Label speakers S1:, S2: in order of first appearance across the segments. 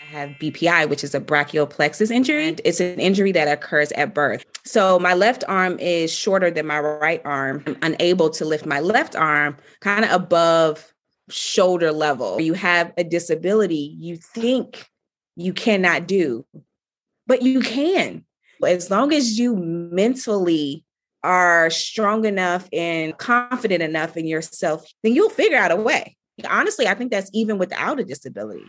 S1: I have BPI, which is a brachial plexus injury. It's an injury that occurs at birth. So my left arm is shorter than my right arm. I'm unable to lift my left arm kind of above shoulder level. You have a disability you think you cannot do, but you can. As long as you mentally are strong enough and confident enough in yourself, then you'll figure out a way. Honestly, I think that's even without a disability.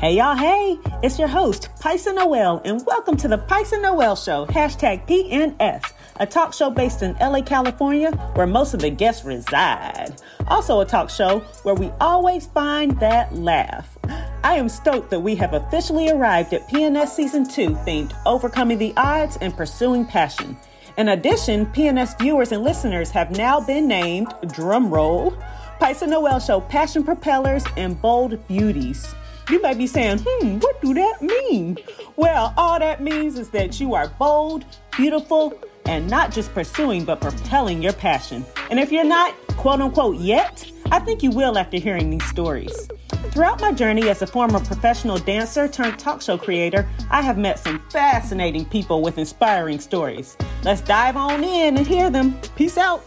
S2: Hey y'all, hey, it's your host, Pysa Noel, and welcome to the Pysa Noel Show, hashtag PNS, a talk show based in LA, California, where most of the guests reside. Also, a talk show where we always find that laugh. I am stoked that we have officially arrived at PNS Season 2 themed Overcoming the Odds and Pursuing Passion. In addition, PNS viewers and listeners have now been named, drumroll, Pysa Noel Show Passion Propellers and Bold Beauties. You may be saying, hmm, what do that mean? Well, all that means is that you are bold, beautiful, and not just pursuing, but propelling your passion. And if you're not, quote unquote, yet, I think you will after hearing these stories. Throughout my journey as a former professional dancer turned talk show creator, I have met some fascinating people with inspiring stories. Let's dive on in and hear them. Peace out.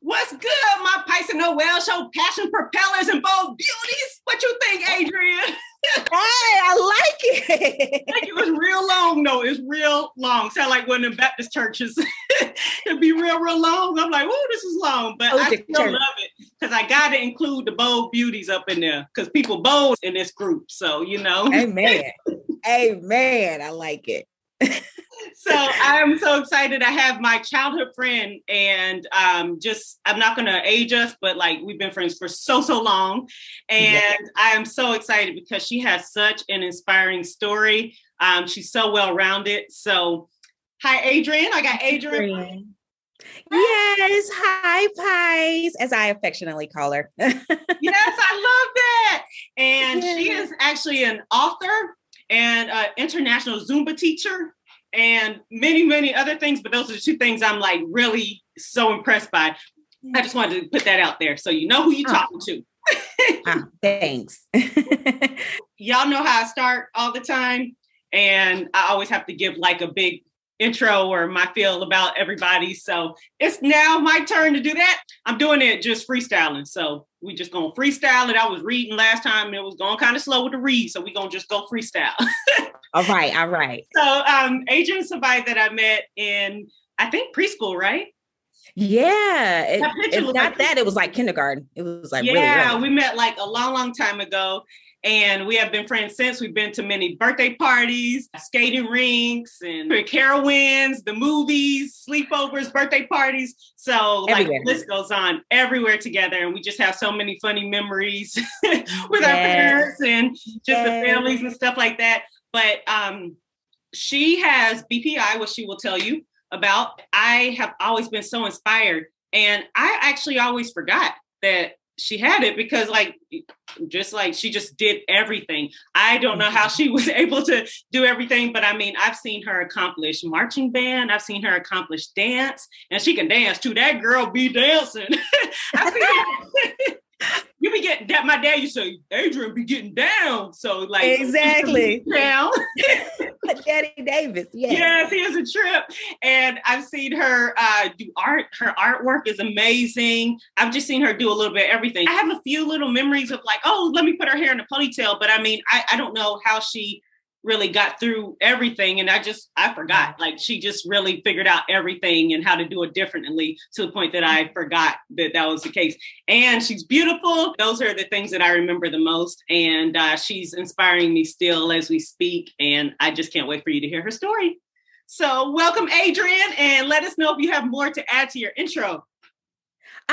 S2: What's good, my Pysa Noel show, passion propellers and bold beauties? What you think, Adrianne?
S1: hey, I like it.
S2: it was real long, though. It's real long. Sound like one of the Baptist churches. It'd be real, real long. I'm like, oh, this is long, but oh, I still church. love it because I got to include the bold beauties up in there because people bold in this group. So you know,
S1: amen, amen. I like it
S2: so I'm so excited. I have my childhood friend, and um, just I'm not going to age us, but like we've been friends for so so long, and yeah. I am so excited because she has such an inspiring story. Um, she's so well rounded. So, hi, Adrianne. I got Adrianne.
S1: Yes, hi, Pies, as I affectionately call her.
S2: yes, I love that. And yeah. she is actually an author and an international Zumba teacher and many, many other things. But those are the two things I'm like really so impressed by. I just wanted to put that out there so you know who you're talking to.
S1: oh, thanks.
S2: Y'all know how I start all the time. And I always have to give like a big intro or my feel about everybody. So it's now my turn to do that. I'm doing it just freestyling. So we just gonna freestyle it. I was reading last time and it was going kind of slow with the read. So we gonna just go freestyle.
S1: all right, all right.
S2: So um Adrianne's somebody that I met in I think preschool, right?
S1: Yeah, it, it's not like that. It was like kindergarten. It was like
S2: yeah, really we met like a long, long time ago, and we have been friends since. We've been to many birthday parties, skating rinks, and Carowinds, the movies, sleepovers, birthday parties. So everywhere. like the list goes on everywhere together. And we just have so many funny memories with yes. our parents and just yes. the families and stuff like that. But um, she has BPI, what she will tell you about. I have always been so inspired. And I actually always forgot that she had it because like just like she just did everything. I don't know how she was able to do everything but i mean i've seen her accomplish marching band i've seen her accomplish dance and she can dance too. That girl be dancing you be getting that. My dad used to say, Adrianne be getting down. So like
S1: exactly down. Daddy Davis,
S2: yes. Yes, he has a trip. And I've seen her uh, do art. Her artwork is amazing. I've just seen her do a little bit of everything. I have a few little memories of like, oh, let me put her hair in a ponytail. But I mean, I, I don't know how she really got through everything and i just i forgot. Like she just really figured out everything and how to do it differently to the point that i forgot that that was the case. And she's beautiful. Those are the things that i remember the most and uh, she's inspiring me still as we speak and i just can't wait for you to hear her story. So welcome adrianne and let us know if you have more to add to your intro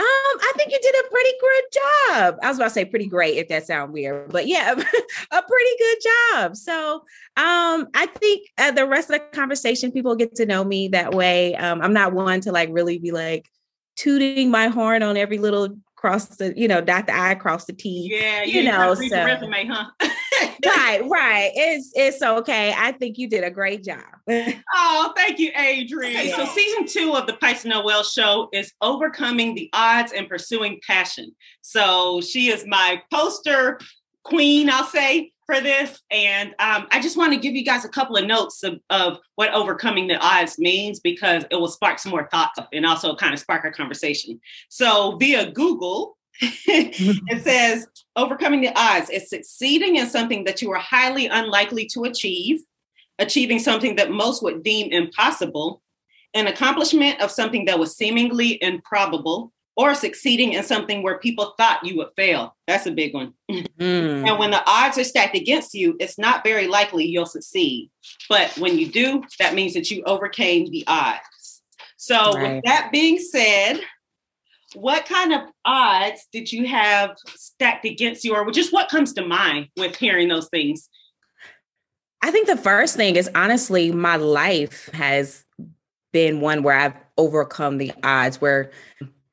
S1: I think you did a pretty good job. I was about to say pretty great if that sounds weird, but yeah, a pretty good job. So, um, I think uh, the rest of the conversation, people get to know me that way. Um, I'm not one to like really be like tooting my horn on every little cross the, you know, dot the I, cross the T.
S2: Yeah, you, you know, so resume, huh?
S1: right, right. It's it's okay. I think you did a great job.
S2: oh, thank you, Adrianne. Okay, so season two of the Pysa Noel show is overcoming the odds and pursuing passion. So she is my poster queen, I'll say, for this. And um, I just want to give you guys a couple of notes of, of, what overcoming the odds means because it will spark some more thoughts and also kind of spark our conversation. So via Google, it says overcoming the odds is succeeding in something that you are highly unlikely to achieve, achieving something that most would deem impossible, an accomplishment of something that was seemingly improbable, or succeeding in something where people thought you would fail. That's a big one. Mm. And when the odds are stacked against you, it's not very likely you'll succeed. But when you do, that means that you overcame the odds. So, right. with that being said, what kind of odds did you have stacked against you, or just what comes to mind with hearing those things?
S1: I think the first thing is honestly, my life has been one where I've overcome the odds, where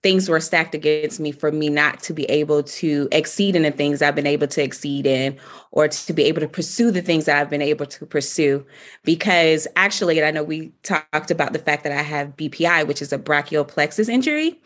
S1: things were stacked against me for me not to be able to exceed in the things I've been able to exceed in or to be able to pursue the things I've been able to pursue. Because actually, and I know we talked about the fact that I have BPI, which is a brachial plexus injury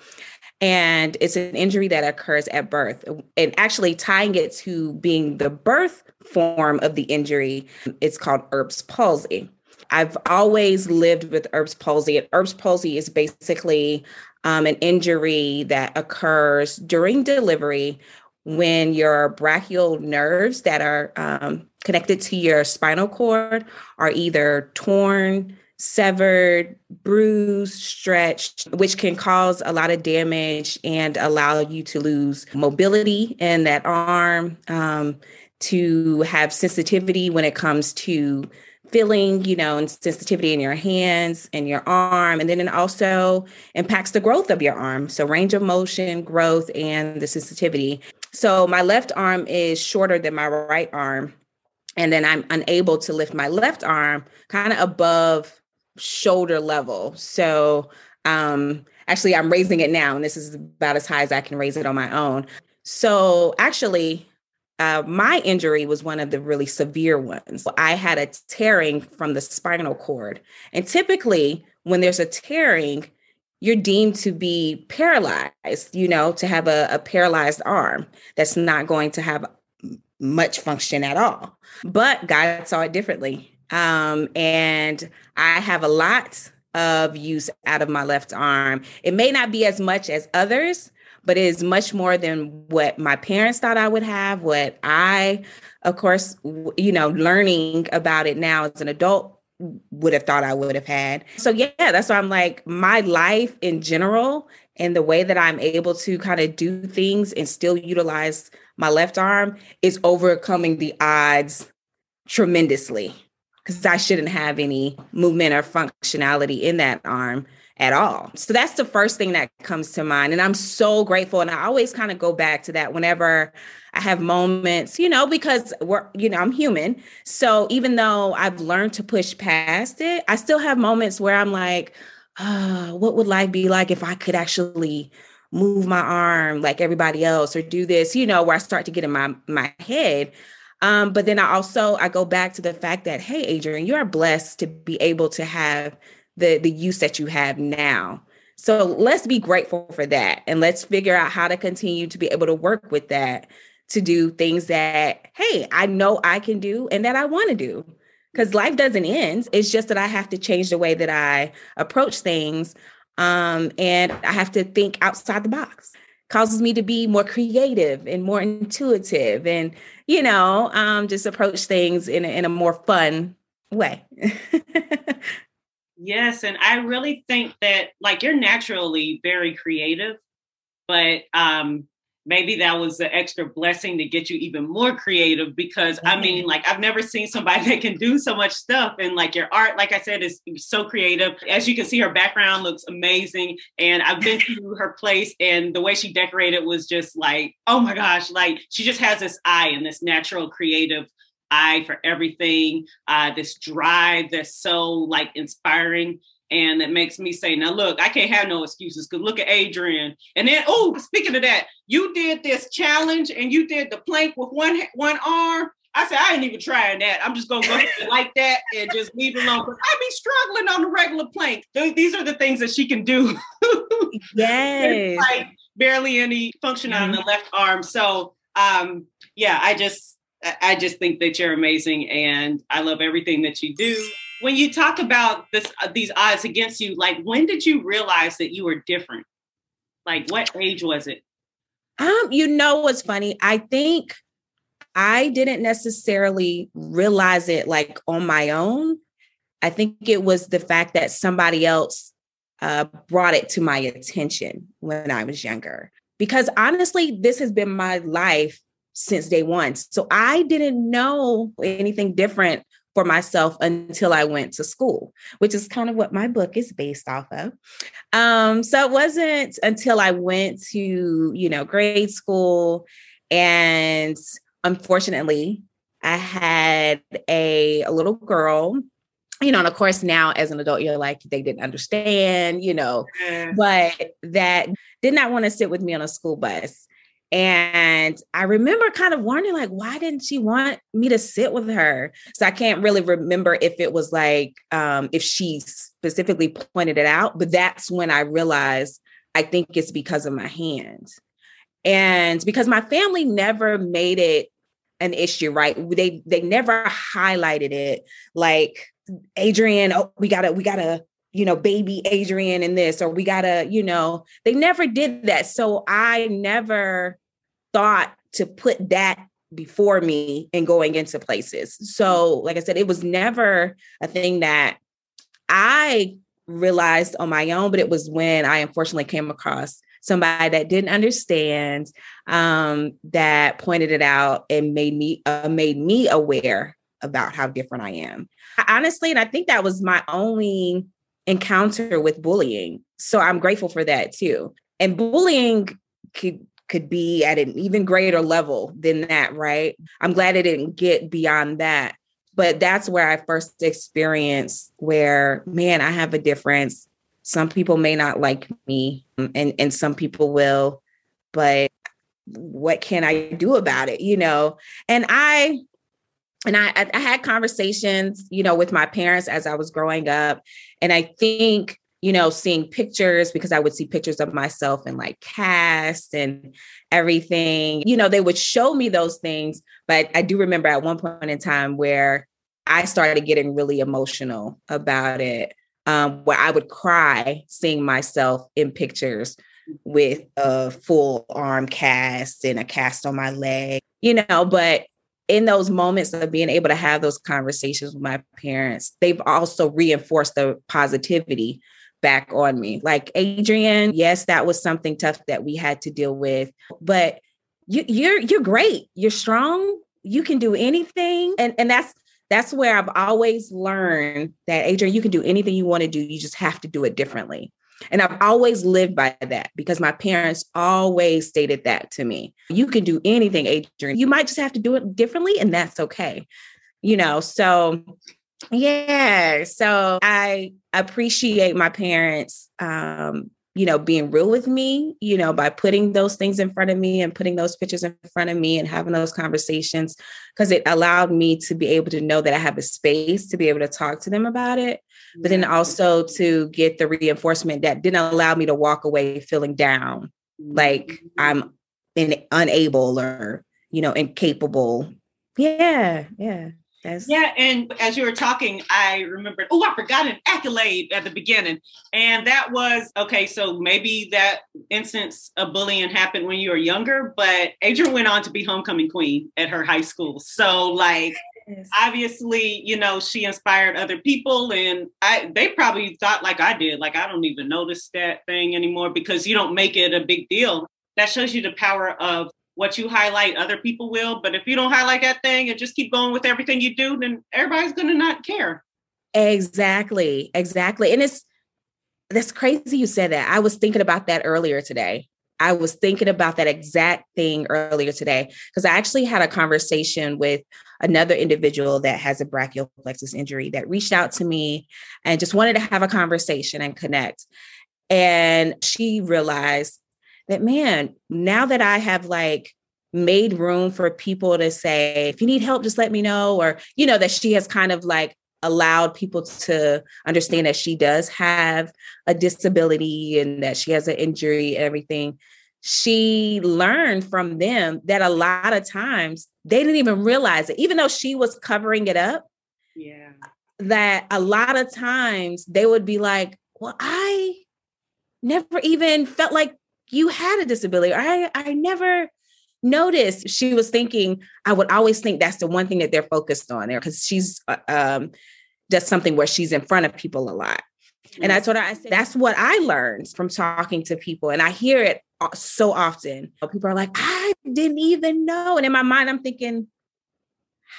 S1: and it's an injury that occurs at birth. And actually, tying it to being the birth form of the injury, it's called Erb's palsy. I've always lived with Erb's palsy, and Erb's palsy is basically um, an injury that occurs during delivery when your brachial nerves that are um, connected to your spinal cord are either torn, severed, bruised, stretched, which can cause a lot of damage and allow you to lose mobility in that arm, um, to have sensitivity when it comes to feeling, you know, and sensitivity in your hands and your arm. And then it also impacts the growth of your arm. So range of motion, growth, and the sensitivity. So my left arm is shorter than my right arm. And then I'm unable to lift my left arm kind of above shoulder level. So um actually I'm raising it now and this is about as high as I can raise it on my own. So actually uh, my injury was one of the really severe ones. I had a tearing from the spinal cord. And typically, when there's a tearing, you're deemed to be paralyzed, you know, to have a, a paralyzed arm that's not going to have much function at all. But God saw it differently. Um, and I have a lot of use out of my left arm. It may not be as much as others, but it is much more than what my parents thought I would have, what I, of course, you know, learning about it now as an adult would have thought I would have had. So yeah, that's why I'm like my life in general and the way that I'm able to kind of do things and still utilize my left arm is overcoming the odds tremendously because I shouldn't have any movement or functionality in that arm at all. So that's the first thing that comes to mind. And I'm so grateful. And I always kind of go back to that whenever I have moments, you know, because we're, you know, I'm human. So even though I've learned to push past it, I still have moments where I'm like, oh, what would life be like if I could actually move my arm like everybody else or do this, you know, where I start to get in my my head. Um, but then I also I go back to the fact that, hey, Adrianne, you are blessed to be able to have the the use that you have now. So let's be grateful for that and let's figure out how to continue to be able to work with that to do things that hey, I know I can do and that I want to do. Cuz life doesn't end. It's just that I have to change the way that I approach things um and I have to think outside the box. Causes me to be more creative and more intuitive and you know, um just approach things in a, in a more fun way.
S2: Yes, and I really think that like you're naturally very creative, but um maybe that was the extra blessing to get you even more creative because mm-hmm. I mean like I've never seen somebody that can do so much stuff and like your art like I said is so creative. As you can see her background looks amazing and I've been to her place and the way she decorated was just like oh my gosh like she just has this eye and this natural creative eye for everything, uh, this drive that's so like inspiring. And it makes me say, now look, I can't have no excuses because look at Adrianne. And then, oh, speaking of that, you did this challenge and you did the plank with one one arm. I said, I ain't even trying that. I'm just gonna go like that and just leave it alone. But I be struggling on the regular plank. These are the things that she can do.
S1: yes.
S2: like barely any function mm-hmm. on the left arm. So um, yeah, I just I just think that you're amazing and I love everything that you do. When you talk about this uh, these odds against you, like when did you realize that you were different? Like what age was it?
S1: Um, you know what's funny? I think I didn't necessarily realize it like on my own. I think it was the fact that somebody else uh, brought it to my attention when I was younger. Because honestly, this has been my life since day one. So I didn't know anything different for myself until I went to school, which is kind of what my book is based off of. Um, so it wasn't until I went to, you know, grade school and unfortunately, I had a, a little girl you know, and of course, now as an adult, you're like, they didn't understand, you know, but that did not want to sit with me on a school bus. And I remember kind of wondering, like, why didn't she want me to sit with her? So I can't really remember if it was like, um, if she specifically pointed it out, but that's when I realized I think it's because of my hands. And because my family never made it an issue, right? They they never highlighted it like Adrianne, oh, we gotta, we gotta, you know, baby Adrianne in this, or we gotta, you know, they never did that. So I never thought to put that before me in going into places. So, like I said, it was never a thing that I realized on my own, but it was when I unfortunately came across somebody that didn't understand um, that pointed it out and made me uh, made me aware about how different I am. Honestly, and I think that was my only encounter with bullying. So I'm grateful for that too. And bullying could could be at an even greater level than that, right? I'm glad it didn't get beyond that. But that's where I first experienced where, man, I have a difference. Some people may not like me um, and, and some people will, but what can I do about it? You know, and I and I, I had conversations, you know, with my parents as I was growing up. And I think, you know, seeing pictures because I would see pictures of myself in like cast and everything, you know, they would show me those things. But I do remember at one point in time where I started getting really emotional about it, um, where I would cry seeing myself in pictures with a full arm cast and a cast on my leg, you know, but in those moments of being able to have those conversations with my parents, they've also reinforced the positivity back on me. Like Adrianne, yes, that was something tough that we had to deal with, but you, you're you're great. You're strong. You can do anything, and and that's that's where I've always learned that Adrianne, you can do anything you want to do. You just have to do it differently. And I've always lived by that because my parents always stated that to me. You can do anything, Adrianne. You might just have to do it differently, and that's okay. You know, so yeah. So I appreciate my parents um, you know, being real with me, you know, by putting those things in front of me and putting those pictures in front of me and having those conversations, because it allowed me to be able to know that I have a space to be able to talk to them about it but then also to get the reinforcement that didn't allow me to walk away feeling down, like mm-hmm. I'm in, unable or, you know, incapable. Yeah, yeah.
S2: That's... Yeah, and as you were talking, I remembered, oh, I forgot an accolade at the beginning. And that was okay, so maybe that instance of bullying happened when you were younger, but Adrianne went on to be homecoming queen at her high school. So, like, Yes. Obviously, you know, she inspired other people and I they probably thought like I did, like I don't even notice that thing anymore because you don't make it a big deal. That shows you the power of what you highlight, other people will. But if you don't highlight that thing and just keep going with everything you do, then everybody's gonna not care.
S1: Exactly. Exactly. And it's that's crazy you said that. I was thinking about that earlier today. I was thinking about that exact thing earlier today because I actually had a conversation with another individual that has a brachial plexus injury that reached out to me and just wanted to have a conversation and connect. And she realized that, man, now that I have like made room for people to say, if you need help, just let me know, or, you know, that she has kind of like allowed people to understand that she does have a disability and that she has an injury and everything. She learned from them that a lot of times they didn't even realize it even though she was covering it up
S2: yeah.
S1: that a lot of times they would be like well i never even felt like you had a disability i i never noticed she was thinking i would always think that's the one thing that they're focused on there because she's uh, um does something where she's in front of people a lot. And I told her, I said, that's what I learned from talking to people. And I hear it so often. People are like, I didn't even know. And in my mind, I'm thinking,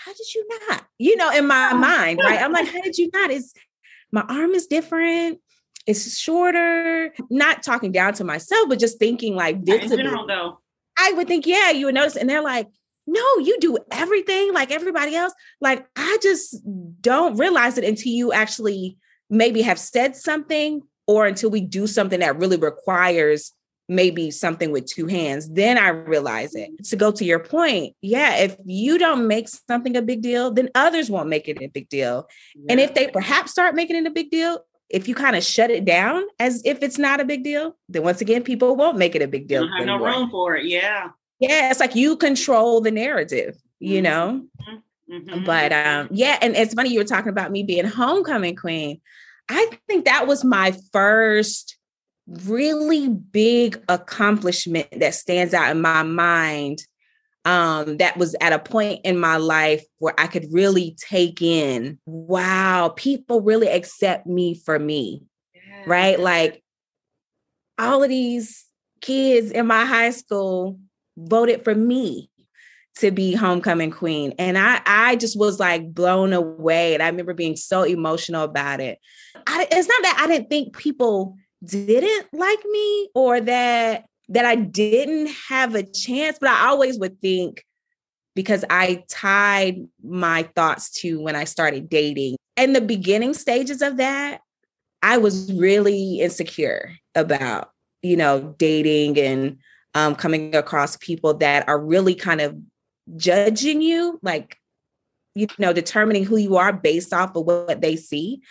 S1: how did you not? You know, in my mind, right? I'm like, how did you not? Is my arm is different. It's shorter. Not talking down to myself, but just thinking like
S2: this. In general, though.
S1: I would think, yeah, you would notice. And they're like, no, you do everything like everybody else. Like, I just don't realize it until you actually maybe have said something or until we do something that really requires maybe something with two hands. Then I realize it. Mm-hmm. To go to your point, yeah, if you don't make something a big deal, then others won't make it a big deal. Yeah. And if they perhaps start making it a big deal, if you kind of shut it down as if it's not a big deal, then once again, people won't make it a big deal.
S2: have no room for it. Yeah
S1: yeah it's like you control the narrative you mm-hmm. know mm-hmm. but um yeah and it's funny you were talking about me being homecoming queen i think that was my first really big accomplishment that stands out in my mind um, that was at a point in my life where I could really take in, wow, people really accept me for me, yeah. right? Like all of these kids in my high school voted for me to be homecoming queen and i i just was like blown away and i remember being so emotional about it I, it's not that i didn't think people didn't like me or that that i didn't have a chance but i always would think because i tied my thoughts to when i started dating in the beginning stages of that i was really insecure about you know dating and um, coming across people that are really kind of judging you, like, you know, determining who you are based off of what they see.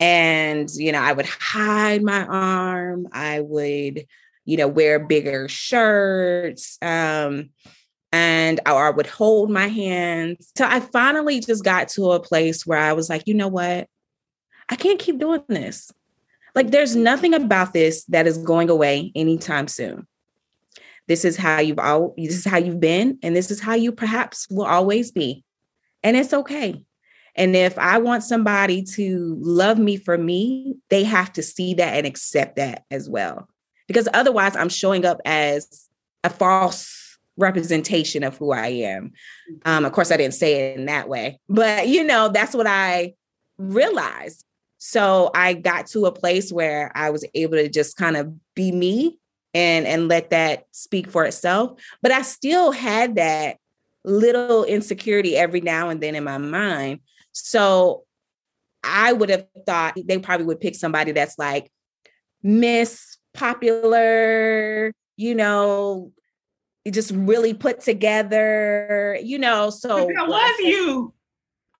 S1: And, you know, I would hide my arm, I would, you know, wear bigger shirts. Um, and or I would hold my hands. So I finally just got to a place where I was like, you know what? I can't keep doing this. Like, there's nothing about this that is going away anytime soon. This is how you've all this is how you've been, and this is how you perhaps will always be. And it's okay. And if I want somebody to love me for me, they have to see that and accept that as well. Because otherwise, I'm showing up as a false representation of who I am. Um, of course, I didn't say it in that way, but you know, that's what I realized. So I got to a place where I was able to just kind of be me and and let that speak for itself but i still had that little insecurity every now and then in my mind so i would have thought they probably would pick somebody that's like miss popular you know just really put together you know so
S2: that was you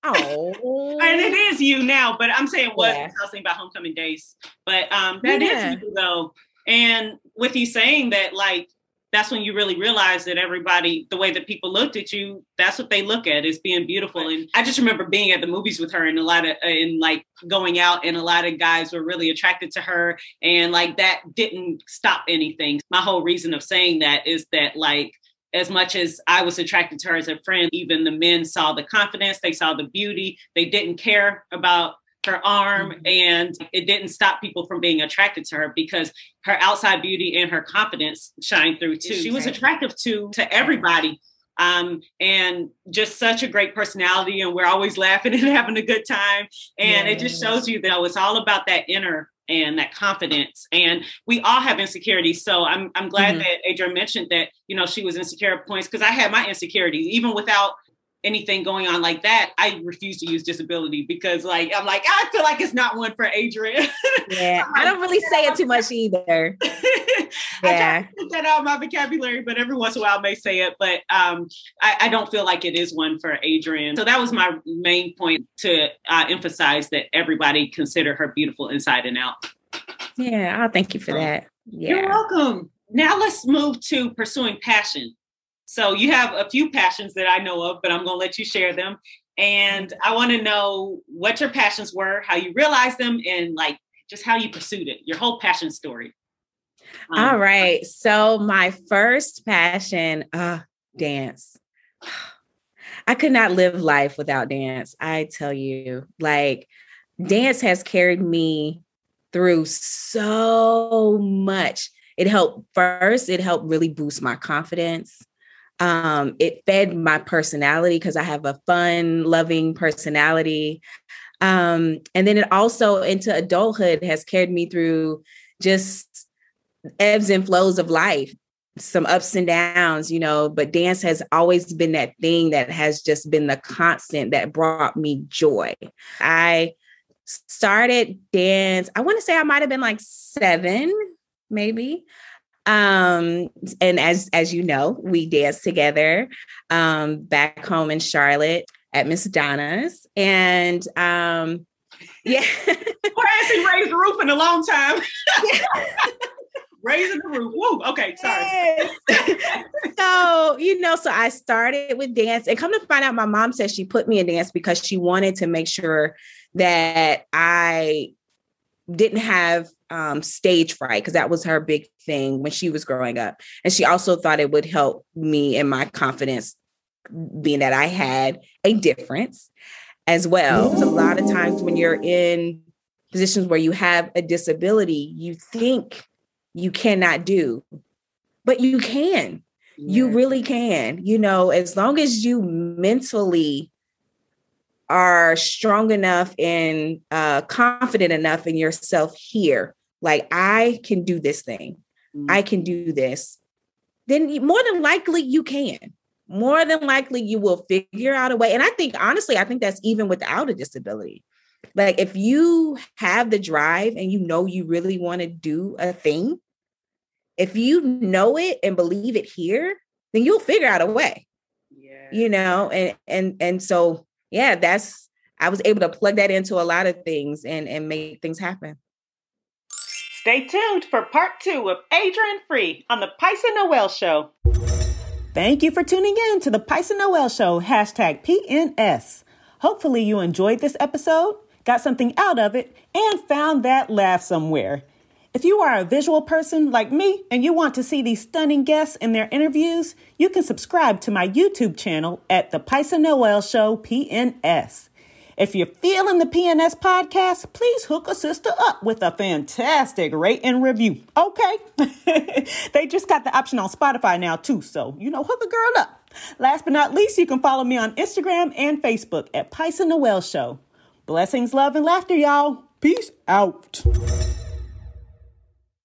S2: Oh, and it is you now, but I'm saying what yeah. I was thinking about homecoming days. But um that yeah. is you though. And with you saying that, like, that's when you really realize that everybody, the way that people looked at you, that's what they look at is being beautiful. And I just remember being at the movies with her and a lot of, and like going out, and a lot of guys were really attracted to her. And like that didn't stop anything. My whole reason of saying that is that, like, as much as I was attracted to her as a friend, even the men saw the confidence, they saw the beauty, they didn't care about her arm mm-hmm. and it didn't stop people from being attracted to her because her outside beauty and her confidence shine through too. She was attractive to to everybody. Um, and just such a great personality, and we're always laughing and having a good time. And yes. it just shows you that it's all about that inner and that confidence. And we all have insecurities. So I'm I'm glad mm-hmm. that Adrianne mentioned that, you know, she was insecure at points because I had my insecurities, even without anything going on like that, I refuse to use disability because like I'm like, I feel like it's not one for Adrianne.
S1: Yeah. I don't really say it too much either.
S2: yeah. I put that out of my vocabulary, but every once in a while I may say it. But um, I, I, don't feel like it is one for Adrianne. So that was my main point to uh, emphasize that everybody consider her beautiful inside and out.
S1: Yeah, I'll thank you for that. Yeah.
S2: You're welcome. Now let's move to pursuing passion. So you have a few passions that I know of, but I'm going to let you share them. And I want to know what your passions were, how you realized them, and like just how you pursued it, your whole passion story.
S1: Um, All right. So my first passion, uh, dance. I could not live life without dance. I tell you, like dance has carried me through so much. It helped first, it helped really boost my confidence. Um, it fed my personality because I have a fun, loving personality. Um, and then it also into adulthood has carried me through just ebbs and flows of life, some ups and downs, you know, but dance has always been that thing that has just been the constant that brought me joy. I started dance, I want to say I might have been like seven, maybe um and as as you know we danced together um back home in charlotte at miss donna's. And um yeah.
S2: Who hasn't raised the roof in a long time? Raising the roof. Woo. okay sorry.
S1: So you know so i started with dance. And come to find out my mom said she put me in dance because she wanted to make sure that i didn't have um, stage fright because that was her big thing when she was growing up. And she also thought it would help me in my confidence, being that I had a difference as well. a lot of times when you're in positions where you have a disability, you think you cannot do, but you can. You really can. You know, as long as you mentally are strong enough and uh, confident enough in yourself here, like I can do this thing, mm-hmm. I can do this, then more than likely you can. More than likely you will figure out a way. And I think, honestly, I think that's even without a disability. Like if you have the drive and you know you really want to do a thing, if you know it and believe it here, then you'll figure out a way. Yeah. You know, and and and so yeah, that's I was able to plug that into a lot of things and and make things happen.
S3: Stay tuned for part two of Adrianne Free on the Pysa Noel Show. Thank you for tuning in to the Pysa Noel Show, hashtag PNS. Hopefully, you enjoyed this episode, got something out of it, and found that laugh somewhere. If you are a visual person like me and you want to see these stunning guests in their interviews, you can subscribe to my YouTube channel at The Pysa Noel Show PNS. If you're feeling the PNS podcast, please hook a sister up with a fantastic rate and review. Okay. they just got the option on Spotify now, too. So, you know, hook a girl up. Last but not least, you can follow me on Instagram and Facebook at Pysa Noel Show. Blessings, love, and laughter, y'all. Peace out.